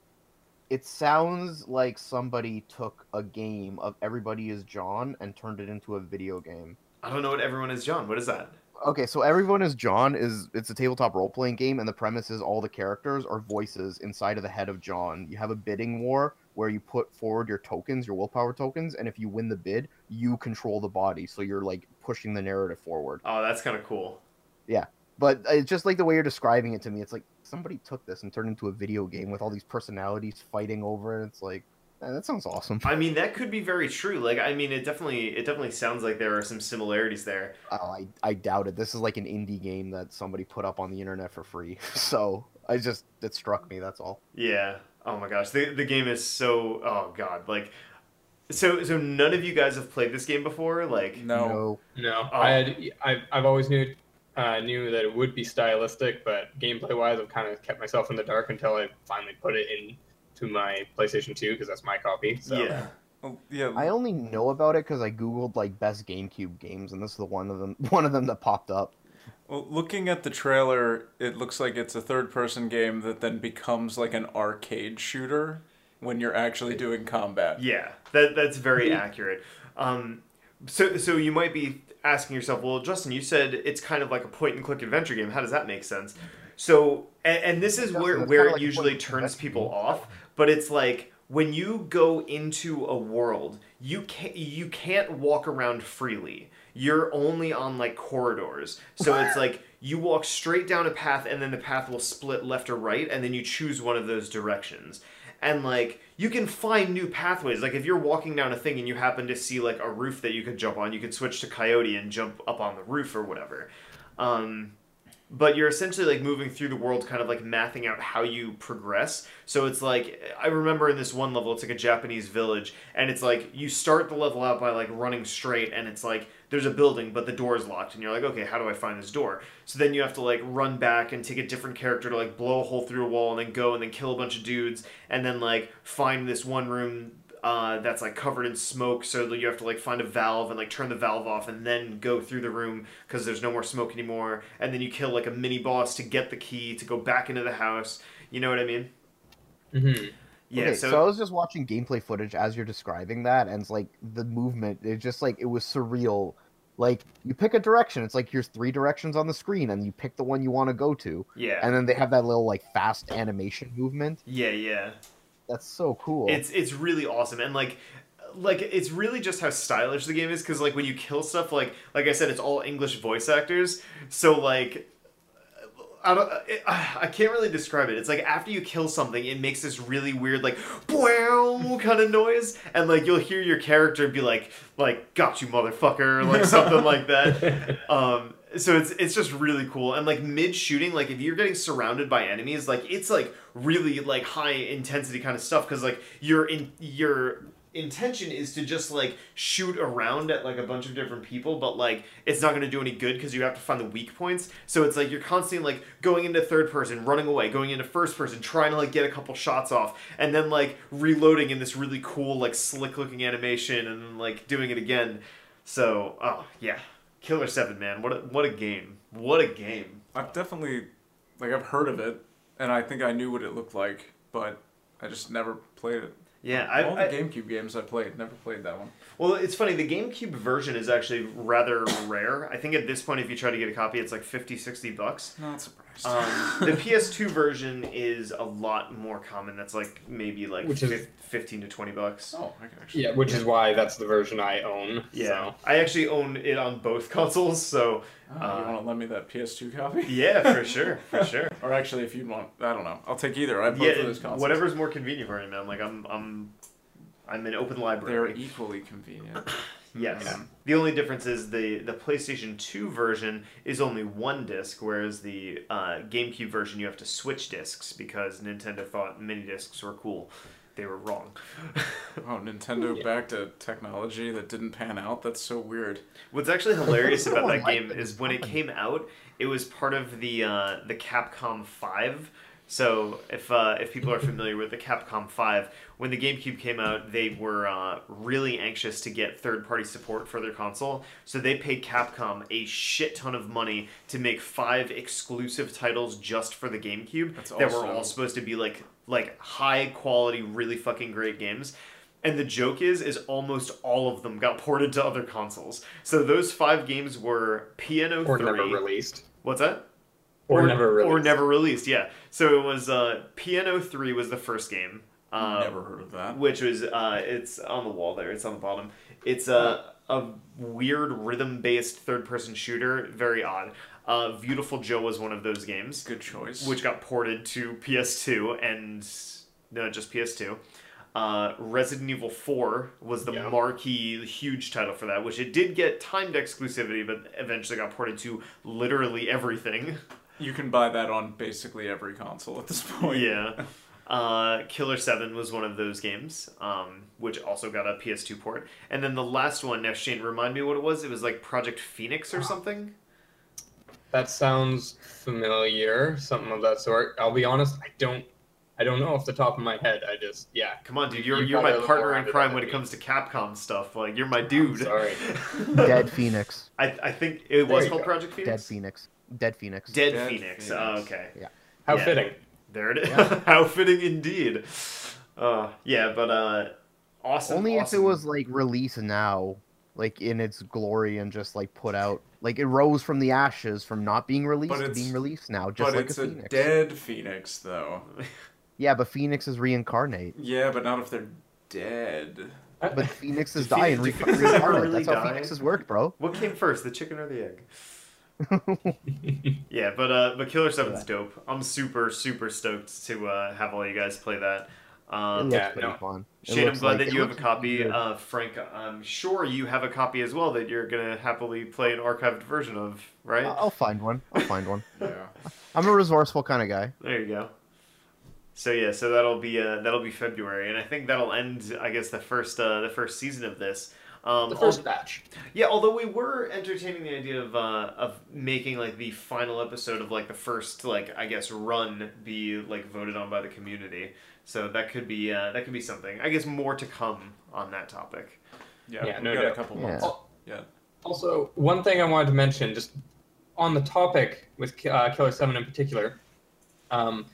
It sounds like somebody took a game of Everybody is John and turned it into a video game. I don't know what everyone is, John. What is that? Okay, so Everyone is John is it's a tabletop role playing game, and the premise is all the characters are voices inside of the head of John. You have a bidding war where you put forward your tokens, your willpower tokens, and if you win the bid, you control the body. So you're like pushing the narrative forward. Oh, that's kind of cool. Yeah, but it's just like the way you're describing it to me. It's like somebody took this and turned it into a video game with all these personalities fighting over it. It's like that sounds awesome. I mean, that could be very true. Like, I mean, it definitely it definitely sounds like there are some similarities there. Oh, I I doubt it. This is like an indie game that somebody put up on the internet for free. So I just it struck me. That's all. Yeah. Oh my gosh, the the game is so. Oh god, like. So so none of you guys have played this game before, like. No. No, Oh. I had I've, I've always knew uh, knew that it would be stylistic, but gameplay wise, I've kind of kept myself in the dark until I finally put it into my PlayStation 2 because that's my copy. So. Yeah. Well, yeah. I only know about it because I googled like best GameCube games, and this is the one of them. One of them that popped up. Well, looking at the trailer, it looks like it's a third-person game that then becomes like an arcade shooter when you're actually doing combat. Yeah, that that's very accurate. Um, so so you might be asking yourself, well, Justin, you said it's kind of like a point and click adventure game. How does that make sense? So and, and this is Justin, where where it like usually turns people game. off, but it's like when you go into a world, you can't you can't walk around freely. You're only on like corridors. So it's like you walk straight down a path and then the path will split left or right and then you choose one of those directions. And like you can find new pathways. Like if you're walking down a thing and you happen to see like a roof that you could jump on, you could switch to coyote and jump up on the roof or whatever. Um but you're essentially like moving through the world kind of like mapping out how you progress. So it's like i remember in this one level it's like a japanese village and it's like you start the level out by like running straight and it's like there's a building but the door is locked and you're like okay how do i find this door? So then you have to like run back and take a different character to like blow a hole through a wall and then go and then kill a bunch of dudes and then like find this one room uh, that's like covered in smoke, so that you have to like find a valve and like turn the valve off and then go through the room because there's no more smoke anymore. And then you kill like a mini boss to get the key to go back into the house. You know what I mean? hmm Yeah. okay, so, so, I was just watching gameplay footage as you're describing that, and it's like the movement. It just like it was surreal. Like you pick a direction, it's like here's three directions on the screen, and you pick the one you want to go to, yeah, and then they have that little like fast animation movement. yeah, yeah. That's so cool. It's it's really awesome and like like it's really just how stylish the game is because like when you kill stuff like like I said it's all English voice actors so like I don't it, I can't really describe it it's like after you kill something it makes this really weird like wow kind of noise and like you'll hear your character be like like got you motherfucker like something like that um so it's it's just really cool. And like mid shooting like if you're getting surrounded by enemies like it's like really like high intensity kind of stuff because like your in your intention is to just like shoot around at like a bunch of different people but like it's not going to do any good because you have to find the weak points. So it's like you're constantly like going into third person running away going into first person trying to like get a couple shots off and then like reloading in this really cool like slick looking animation and like doing it again. So oh yeah Killer Seven, man, what a what a game! What a game! I've definitely like I've heard of it, and I think I knew what it looked like, but I just never played it. Yeah, I, All I the GameCube games I played, never played that one. Well, it's funny. The GameCube version is actually rather rare. I think at this point, if you try to get a copy, it's like 50, 60 bucks. Not surprised. Um, the PS2 version is a lot more common. That's like maybe like Which is- fifteen to twenty bucks. oh, I can actually. Yeah, which is why that's the version I own. Yeah, So. I actually own it on both consoles, so Oh, Uh, you want to lend me that PS2 copy? yeah, for sure, for sure. Or actually, if you'd want, I don't know. I'll take either. I have both yeah, of those consoles. whatever's more convenient for you, man. Like I'm, I'm, I'm an open library. They're equally convenient. Yes. Yeah. The only difference is the the PlayStation 2 version is only one disc, whereas the uh, GameCube version you have to switch discs because Nintendo thought mini discs were cool. They were wrong. Oh, Nintendo Yeah. back to technology that didn't pan out. That's so weird. What's actually hilarious about that game is when it came out, it was part of the uh, the Capcom Five. So if uh, if people are familiar with the Capcom Five, when the GameCube came out, they were uh, really anxious to get third party support for their console. So they paid Capcom a shit ton of money to make five exclusive titles just for the GameCube That's that were all supposed to be like like high quality, really fucking great games. And the joke is, is almost all of them got ported to other consoles. So those five games were P.N.03. never released. What's that? Or, never released. Or never released. Yeah. So it was uh, P.N.03 was the first game. Uh, Never heard of that. Which was uh, it's on the wall there. It's on the bottom. It's a a weird rhythm based third person shooter. Very odd. Uh, Viewtiful Joe was one of those games Good choice. which got ported to PS2 and no, just PS2. Uh, Resident Evil 4 was the Yeah. marquee, huge title for that, which it did get timed exclusivity, but eventually got ported to literally everything. you can buy that on basically every console at this point. yeah. Uh, Killer 7 was one of those games, um, which also got a PS2 port. And then the last one, now Shane, remind me what it was. It was like Project Phoenix or something? That sounds familiar, something of that sort. I'll be honest, I don't, I don't know off the top of my head. I just, yeah. Come on, dude, you're, You you're my partner more in crime when it comes to Capcom stuff. Like, you're my dude. sorry. Dead Phoenix. I, I think it was called go. Project Phoenix. Dead Phoenix. Dead Phoenix. Dead, Dead Phoenix. Phoenix. Oh, okay. Yeah. How Yeah. fitting. There it is. Yeah. How fitting indeed. Uh, yeah, but uh, awesome. Only awesome. if it was like released now, like in its glory, and just like put out, like it rose from the ashes from not being released But to being released now, just but like it's a a, phoenix. dead phoenix, though. Yeah, but Phoenix is reincarnate. Yeah, but not if they're dead. But Phoenix is Do dying, re- do Phoenix ever reincarnate. really That's how die? Phoenixes work, bro. What came first, the chicken or the egg? Yeah, but uh, but Killer Seven's dope. I'm super super stoked to uh, have all you guys play that. It Um, Yeah, no. fun. It Shane, I'm glad like- that you have a copy. good. Uh, Frank, I'm sure you have a copy as well that you're gonna happily play an archived version of, right? I'll find one. I'll find one. Yeah. I'm a resourceful kind of guy. There you go. So yeah, so that'll be uh, that'll be February, and I think that'll end. I guess the first uh, the first season of this. Um, The first al- batch. yeah, although we were entertaining the idea of uh, of making like the final episode of like the first like I guess run be like voted on by the community. So that could be uh, that could be something. I guess more to come on that topic. Yeah, Yeah, no got a doubt. couple Yeah. Yeah. Also, one thing I wanted to mention, just on the topic with uh, Killer Seven in particular, um,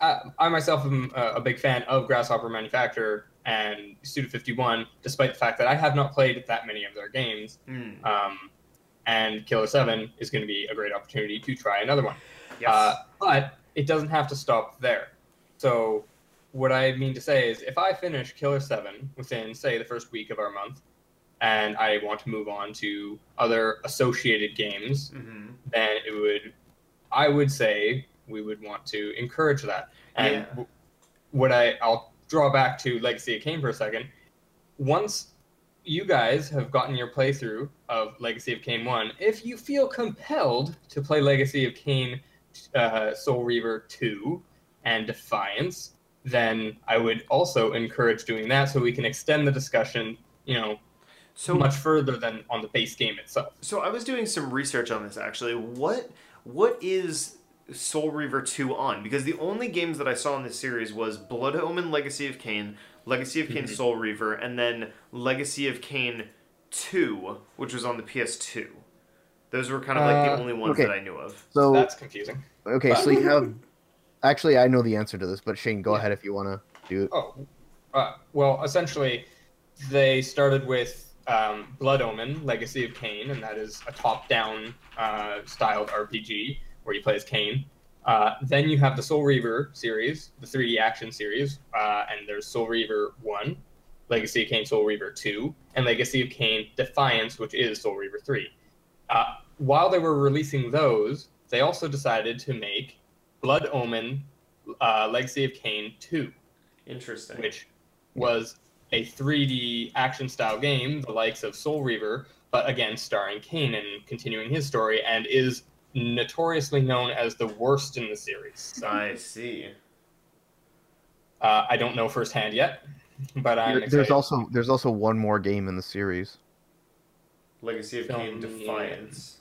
I, I myself am a, a big fan of Grasshopper Manufacture and Studio Fifty One, despite the fact that I have not played that many of their games. Mm. Um, and Killer Seven is going to be a great opportunity to try another one. Yes. Uh, but it doesn't have to stop there. So, what I mean to say is, if I finish Killer 7 within, say, the first week of our month, and I want to move on to other associated games, hmm then it would, I would say, we would want to encourage that. And Yeah. what I, I'll draw back to Legacy of Kain for a second. Once you guys have gotten your playthrough of Legacy of Kain 1, if you feel compelled to play Legacy of Kain uh, Soul Reaver 2 and Defiance, then I would also encourage doing that so we can extend the discussion, you know, So much further than on the base game itself. So I was doing some research on this actually. What what is Soul Reaver 2 on? Because the only games that I saw in this series was Blood Omen Legacy of Kain, Legacy of Kain. Soul Reaver, and then Legacy of Kain 2, which was on the PS2. Those were kind of like the Uh, only ones okay. that I knew of. So That's confusing. okay, so you have. Actually, I know the answer to this, but Shane, go ahead if you want to do it. Oh, uh, well, essentially, they started with um, Blood Omen, Legacy of Kain, and that is a top-down uh, styled RPG where you play as Kain. Uh, then you have the Soul Reaver series, the 3D action series, uh, and there's Soul Reaver 1, Legacy of Kain Soul Reaver 2, and Legacy of Kain Defiance, which is Soul Reaver 3. Uh, while they were releasing those, they also decided to make Blood Omen uh, Legacy of Kain 2, Interesting. which was a 3D action style game, the likes of Soul Reaver, but again starring Kain and continuing his story, and is notoriously known as the worst in the series. I see. Uh, I don't know firsthand yet, but I'm There- excited. there's also there's also one more game in the series. Legacy of Kain Film, Defiance.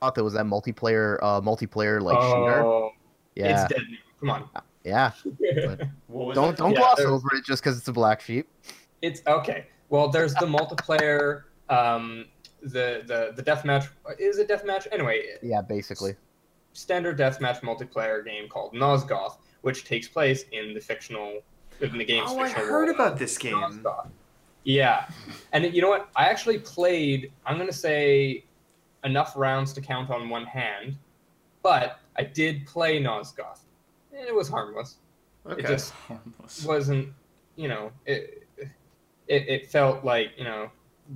I thought there was that multiplayer uh multiplayer like shooter. oh, Yeah, it's dead now. Come on. yeah. What was Don't it? don't Yeah, gloss there- over it just because it's a black sheep. It's okay. Well, there's the multiplayer, um, the the the deathmatch. Is it deathmatch? Anyway, Yeah, basically. standard deathmatch multiplayer game called Nosgoth, which takes place in the fictional in the game's Oh, I fictional heard world about this game. Nosgoth. Yeah, and you know what? I actually played. I'm gonna say enough rounds to count on one hand, but I did play Nosgoth. And It was harmless. Okay. It just Harmless. wasn't. You know, it, it it felt like you know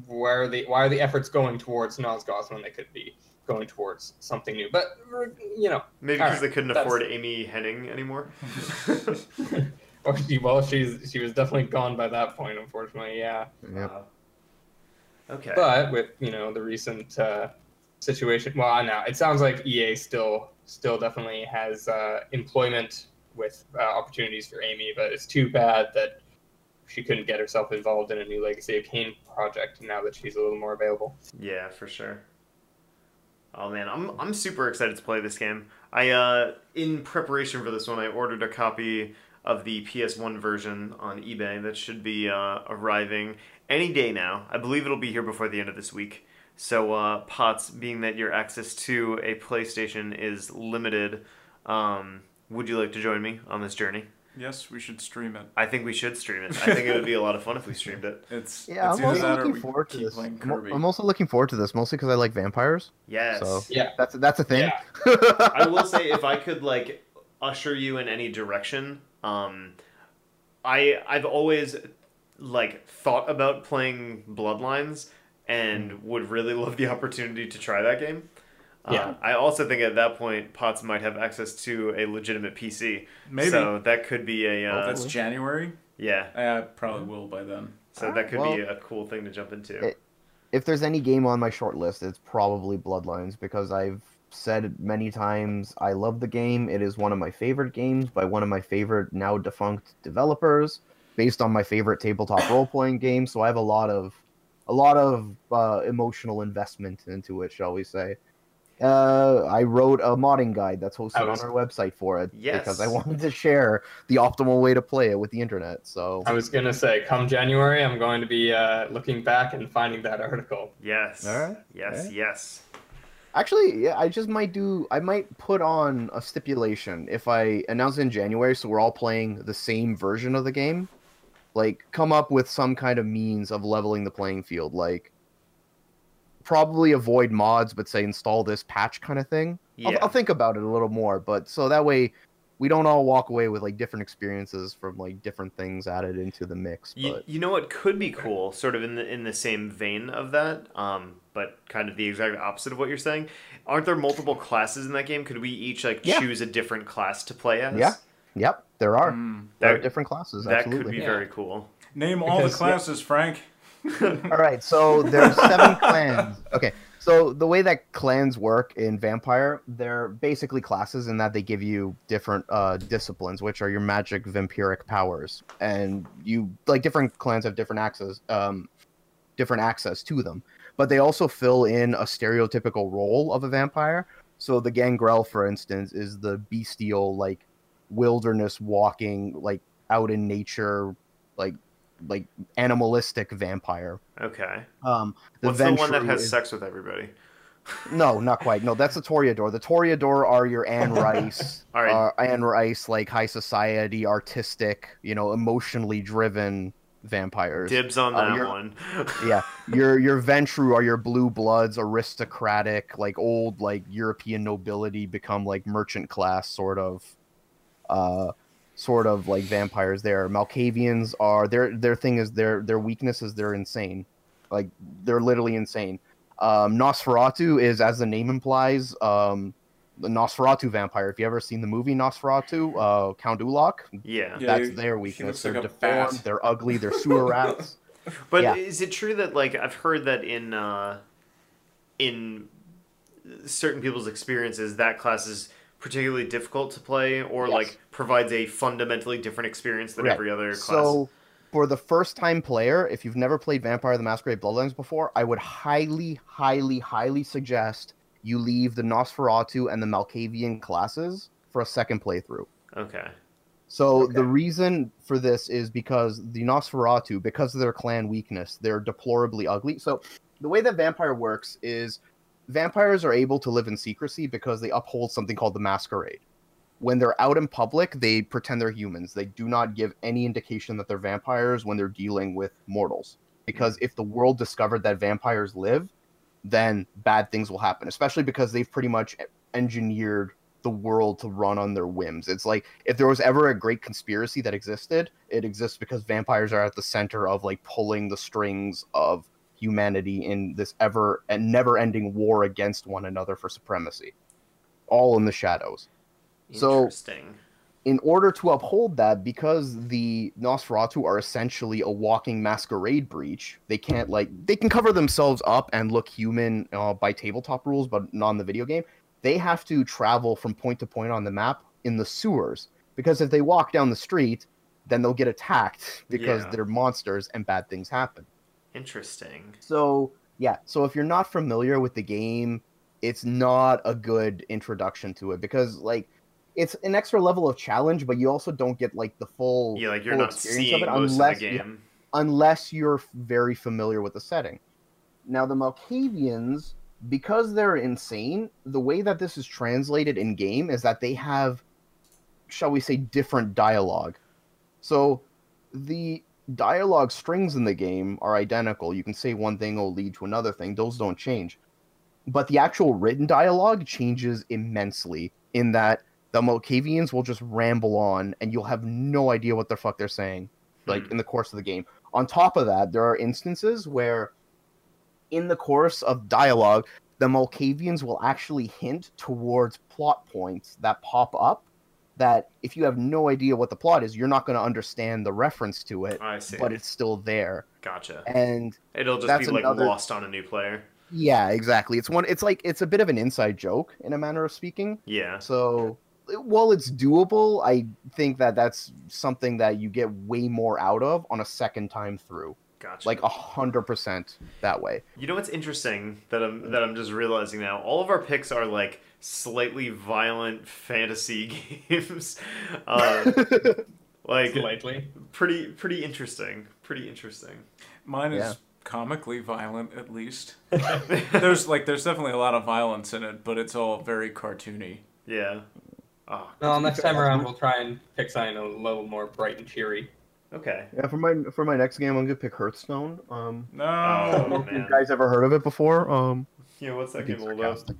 where are the why are the efforts going towards Nosgoth when they could be going towards something new? But you know, Maybe because right, they couldn't that's- afford Amy Hennig anymore. or she well she's she was definitely gone by that point, unfortunately. Yeah. Yep. Wow. Okay. But with you know the recent uh, situation, well, no, it sounds like EA still still definitely has uh, employment with uh, opportunities for Amy, but it's too bad that she couldn't get herself involved in a new Legacy of Kain project now that she's a little more available. Yeah, for sure. Oh man, I'm I'm super excited to play this game. I uh in preparation for this one, I ordered a copy of the PS1 version on eBay that should be uh, arriving any day now. I believe it'll be here before the end of this week. So uh, Potts, being that your access to a PlayStation is limited, um, would you like to join me on this journey? Yes, we should stream it. I think we should stream it. I think it would be a lot of fun if we streamed it. It's Yeah, it's I'm also looking forward to this. I'm Kirby. I'm also looking forward to this, mostly because I like vampires. Yes. So Yeah. that's that's a thing. Yeah. I will say if I could like usher you in any direction, um, I I've always like thought about playing Bloodlines and would really love the opportunity to try that game. Yeah. I also think at that point Potts might have access to a legitimate PC. Maybe. So that could be a oh, uh, that's January. yeah. I probably will by then. So that could Well- be a cool thing to jump into. It- if there's any game on my short list, it's probably Bloodlines because I've said many times I love the game. It is one of my favorite games by one of my favorite now defunct developers, based on my favorite tabletop role playing game. So I have a lot of a lot of uh, emotional investment into it, shall we say. Uh, I wrote a modding guide that's hosted was- on our website for it yes. because I wanted to share the optimal way to play it with the internet. So I was gonna say, come January, I'm going to be uh, looking back and finding that article. yes. Alright, Yes. alright. Yes. Actually, yeah, I just might do. I might put on a stipulation if I announce it in January, so we're all playing the same version of the game. Like, come up with some kind of means of leveling the playing field. Like, probably avoid mods, but say install this patch kind of thing. Yeah. I'll, I'll think about it a little more, but so that way we don't all walk away with like different experiences from like different things added into the mix. You, But you know what could be cool, sort of in the in the same vein of that, um, but kind of the exact opposite of what you're saying. Aren't there multiple classes in that game? Could we each like Yeah. choose a different class to play as? Yeah. yep, there are. Mm. There are different classes. That absolutely. could be Yeah. very cool. Name all the Because, yeah. classes, Frank. All right, so there's seven clans. Okay, so the way that clans work in Vampire, they're basically classes in that they give you different uh, disciplines, which are your magic vampiric powers, and you like different clans have different access, um, different access to them, but they also fill in a stereotypical role of a vampire. So the Gangrel, for instance, is the bestial, like wilderness walking, like out in nature, like like animalistic vampire. Okay. Um, the What's the one that has is- sex with everybody? No, not quite. No, that's the Toreador. The Toreador are your Anne Rice, All right. uh, Anne Rice, like high society, artistic, you know, emotionally driven vampires. Dibs on Oh, that you're- one. yeah, your your Ventrue are your blue bloods, aristocratic, like old like European nobility become like merchant class sort of, uh, sort of like vampires. There, Malkavians are their their thing is their their weakness is they're insane, like they're literally insane. Um, Nosferatu is, as the name implies, um, the Nosferatu vampire. If you ever seen the movie Nosferatu, uh, Count Orlok, yeah. Yeah, that's he- their weakness. They're like deformed, they're ugly, they're sewer rats. But Yeah. is it true that like I've heard that in uh, in certain people's experiences that class is particularly difficult to play or Yes. like provides a fundamentally different experience than Right. every other class? So, for the first time player, if you've never played Vampire the Masquerade Bloodlines before, I would highly, highly, highly suggest you leave the Nosferatu and the Malkavian classes for a second playthrough. okay. So Okay. the reason for this is because the Nosferatu, because of their clan weakness, they're deplorably ugly. So the way that vampire works is vampires are able to live in secrecy because they uphold something called the masquerade. When they're out in public, they pretend they're humans. They do not give any indication that they're vampires when they're dealing with mortals. Because if the world discovered that vampires live, then bad things will happen, especially because they've pretty much engineered the world to run on their whims. It's like if there was ever a great conspiracy that existed, it exists because vampires are at the center of like pulling the strings of humanity in this ever and never ending war against one another for supremacy. All in the shadows. So- In order to uphold that, because the Nosferatu are essentially a walking masquerade breach, they can't like they can cover themselves up and look human uh, by tabletop rules, but not in the video game. They have to travel from point to point on the map in the sewers because if they walk down the street, then they'll get attacked because Yeah. they're monsters and bad things happen. Interesting. So yeah, so if you're not familiar with the game, it's not a good introduction to it because like it's an extra level of challenge, but you also don't get like the full Yeah, like you're full not experience seeing of it unless of the game. unless you're very familiar with the setting. Now the Malkavians, because they're insane, the way that this is translated in game is that they have, shall we say, different dialogue. So the dialogue strings in the game are identical. You can say one thing will lead to another thing; those don't change. But the actual written dialogue changes immensely in that the Malkavians will just ramble on, and you'll have no idea what the fuck they're saying like in the course of the game. On top of that, there are instances where, in the course of dialogue, the Malkavians will actually hint towards plot points that pop up. That if you have no idea what the plot is, you're not going to understand the reference to it, I see. but it's still there. Gotcha. And It'll just be like another- lost on a new player. yeah, exactly. It's one. It's like it's a bit of an inside joke in a manner of speaking. Yeah. So while it's doable, I think that that's something that you get way more out of on a second time through. Gotcha. like a hundred percent that way. You know what's interesting that I'm that I'm just realizing now? All of our picks are like slightly violent fantasy games. Uh, like Slightly. pretty pretty interesting. Pretty interesting. Mine is Yeah. comically violent, at least. there's like there's definitely a lot of violence in it, but it's all very cartoony. Yeah. Oh, Well, next time around we'll try and pick something a little more bright and cheery. okay. Yeah, for my for my next game, I'm gonna pick Hearthstone. Um, No. Oh, have you guys ever heard of it before? Um, Yeah, what's that game all about?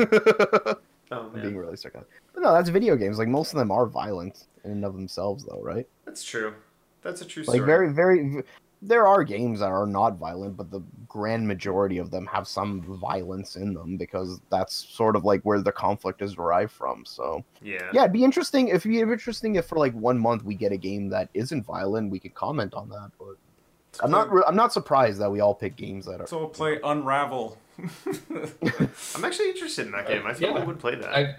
Oh I'm being man, really sarcastic. But no, that's video games. Like most of them are violent in and of themselves, though, right? that's true. That's a true story. Like story. very, very. There are games that are not violent, but the grand majority of them have some violence in them because that's sort of like where the conflict is derived from. So yeah. yeah, it'd be interesting if it'd be interesting if for like one month we get a game that isn't violent. We could comment on that, but I'm not. Re- I'm not surprised that we all pick games that are. So we'll play Unravel. I'm actually interested in that game. I totally Yeah. I would play that. I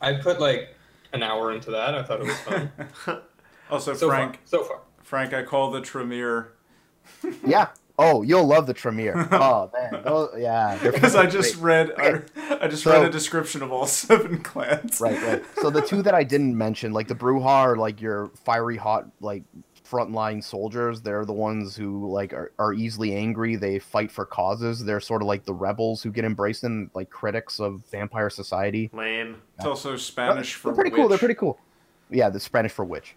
I put like an hour into that. I thought it was fun. also, so Frank, far, so far. Frank, I call the Tremere Yeah. Oh, you'll love the Tremere. Oh man. Oh yeah. because I just great. read I, I just So- read a description of all seven clans. Right, right. So the two that I didn't mention, like the Brujah, are like your fiery hot, like frontline soldiers. They're the ones who like are, are easily angry. They fight for causes. They're sort of like the rebels who get embraced in like critics of vampire society. Lame. It's also Spanish for They're pretty witch. cool. They're pretty cool. Yeah, the Spanish for witch.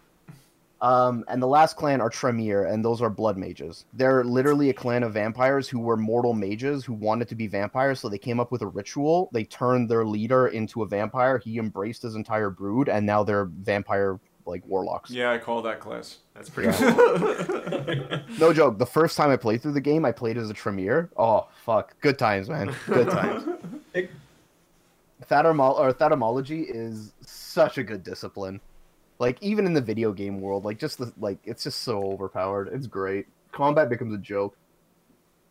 Um, and the last clan are Tremere, and those are blood mages. They're literally a clan of vampires who were mortal mages who wanted to be vampires, so they came up with a ritual. They turned their leader into a vampire. He embraced his entire brood, and now they're vampire like warlocks. Yeah, I call that class. That's pretty Yeah. cool. No joke. The first time I played through the game, I played as a Tremere. Oh fuck, good times, man. Good times. Thathermol or Thathermology is such a good discipline. Like even in the video game world, like just the like it's just so overpowered. It's great. Combat becomes a joke.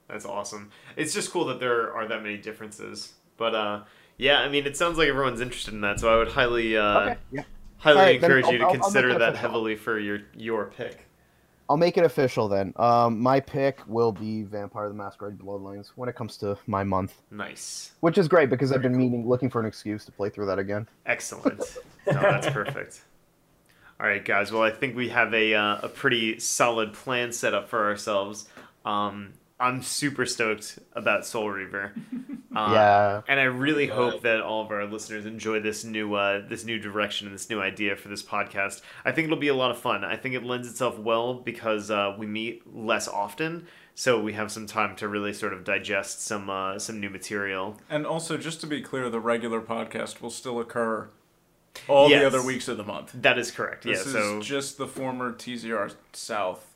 That's awesome. It's just cool that there are that many differences. But uh, yeah, I mean, it sounds like everyone's interested in that, so I would highly, uh, okay. Yeah. Highly then encourage I'll- you to I'll- I'll consider that official. heavily for your your pick. I'll make it official then. Um, my pick will be Vampire the Masquerade Bloodlines when it comes to my month, Nice, which is great because I've been meaning looking for an excuse to play through that again. excellent. no, that's perfect. All right, guys. Well, I think we have a uh, a pretty solid plan set up for ourselves. Um, I'm super stoked about Soul Reaver. Uh, yeah. and I really hope that all of our listeners enjoy this new uh, this new direction and this new idea for this podcast. I think it'll be a lot of fun. I think it lends itself well because uh, we meet less often, so we have some time to really sort of digest some uh, some new material. And also, just to be clear, the regular podcast will still occur all Yes. the other weeks of the month. That is correct. This yeah, is so just the former TZR South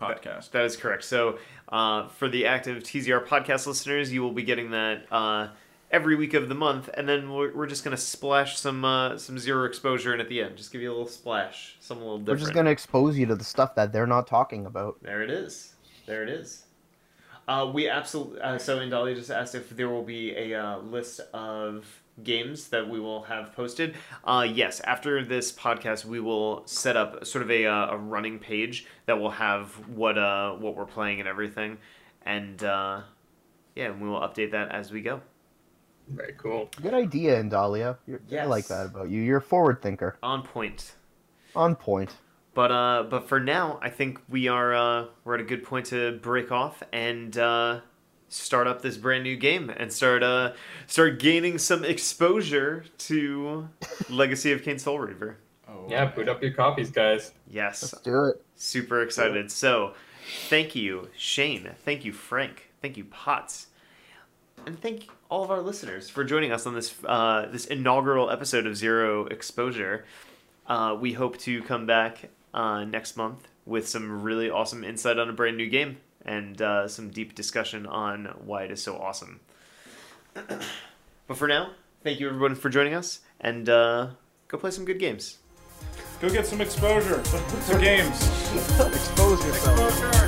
podcast. that is correct. So uh, for the active TZR podcast listeners, you will be getting that. Uh, Every week of the month, and then we're, we're just gonna splash some uh, some zero exposure in at the end. Just give you a little splash, some a little We're just gonna expose you to the stuff that they're not talking about. There it is. There it is. Uh, we absolutely. Uh, so Indalia just asked if there will be a uh, list of games that we will have posted. Uh, yes, after this podcast, we will set up sort of a, uh, a running page that will have what uh, what we're playing and everything, and uh, yeah, we will update that as we go. Very cool. Good idea, Indalia. You're, I like that about you. You're a forward thinker. On point. On point. But uh, but for now, I think we are uh, we're at a good point to break off and uh, start up this brand new game and start uh, start gaining some exposure to Legacy of Kain Soul Reaver. Oh, Yeah, boot up your copies, guys. Yes, Let's do it. super excited. So, thank you, Shane. Thank you, Frank. Thank you, Potts. And thank all of our listeners for joining us on this uh, this inaugural episode of Zero Exposure. Uh, we hope to come back uh, next month with some really awesome insight on a brand new game and uh, some deep discussion on why it is so awesome. but for now, thank you everyone for joining us, and uh, go play some good games. Go get some exposure to games. Expose yourself. Exposure.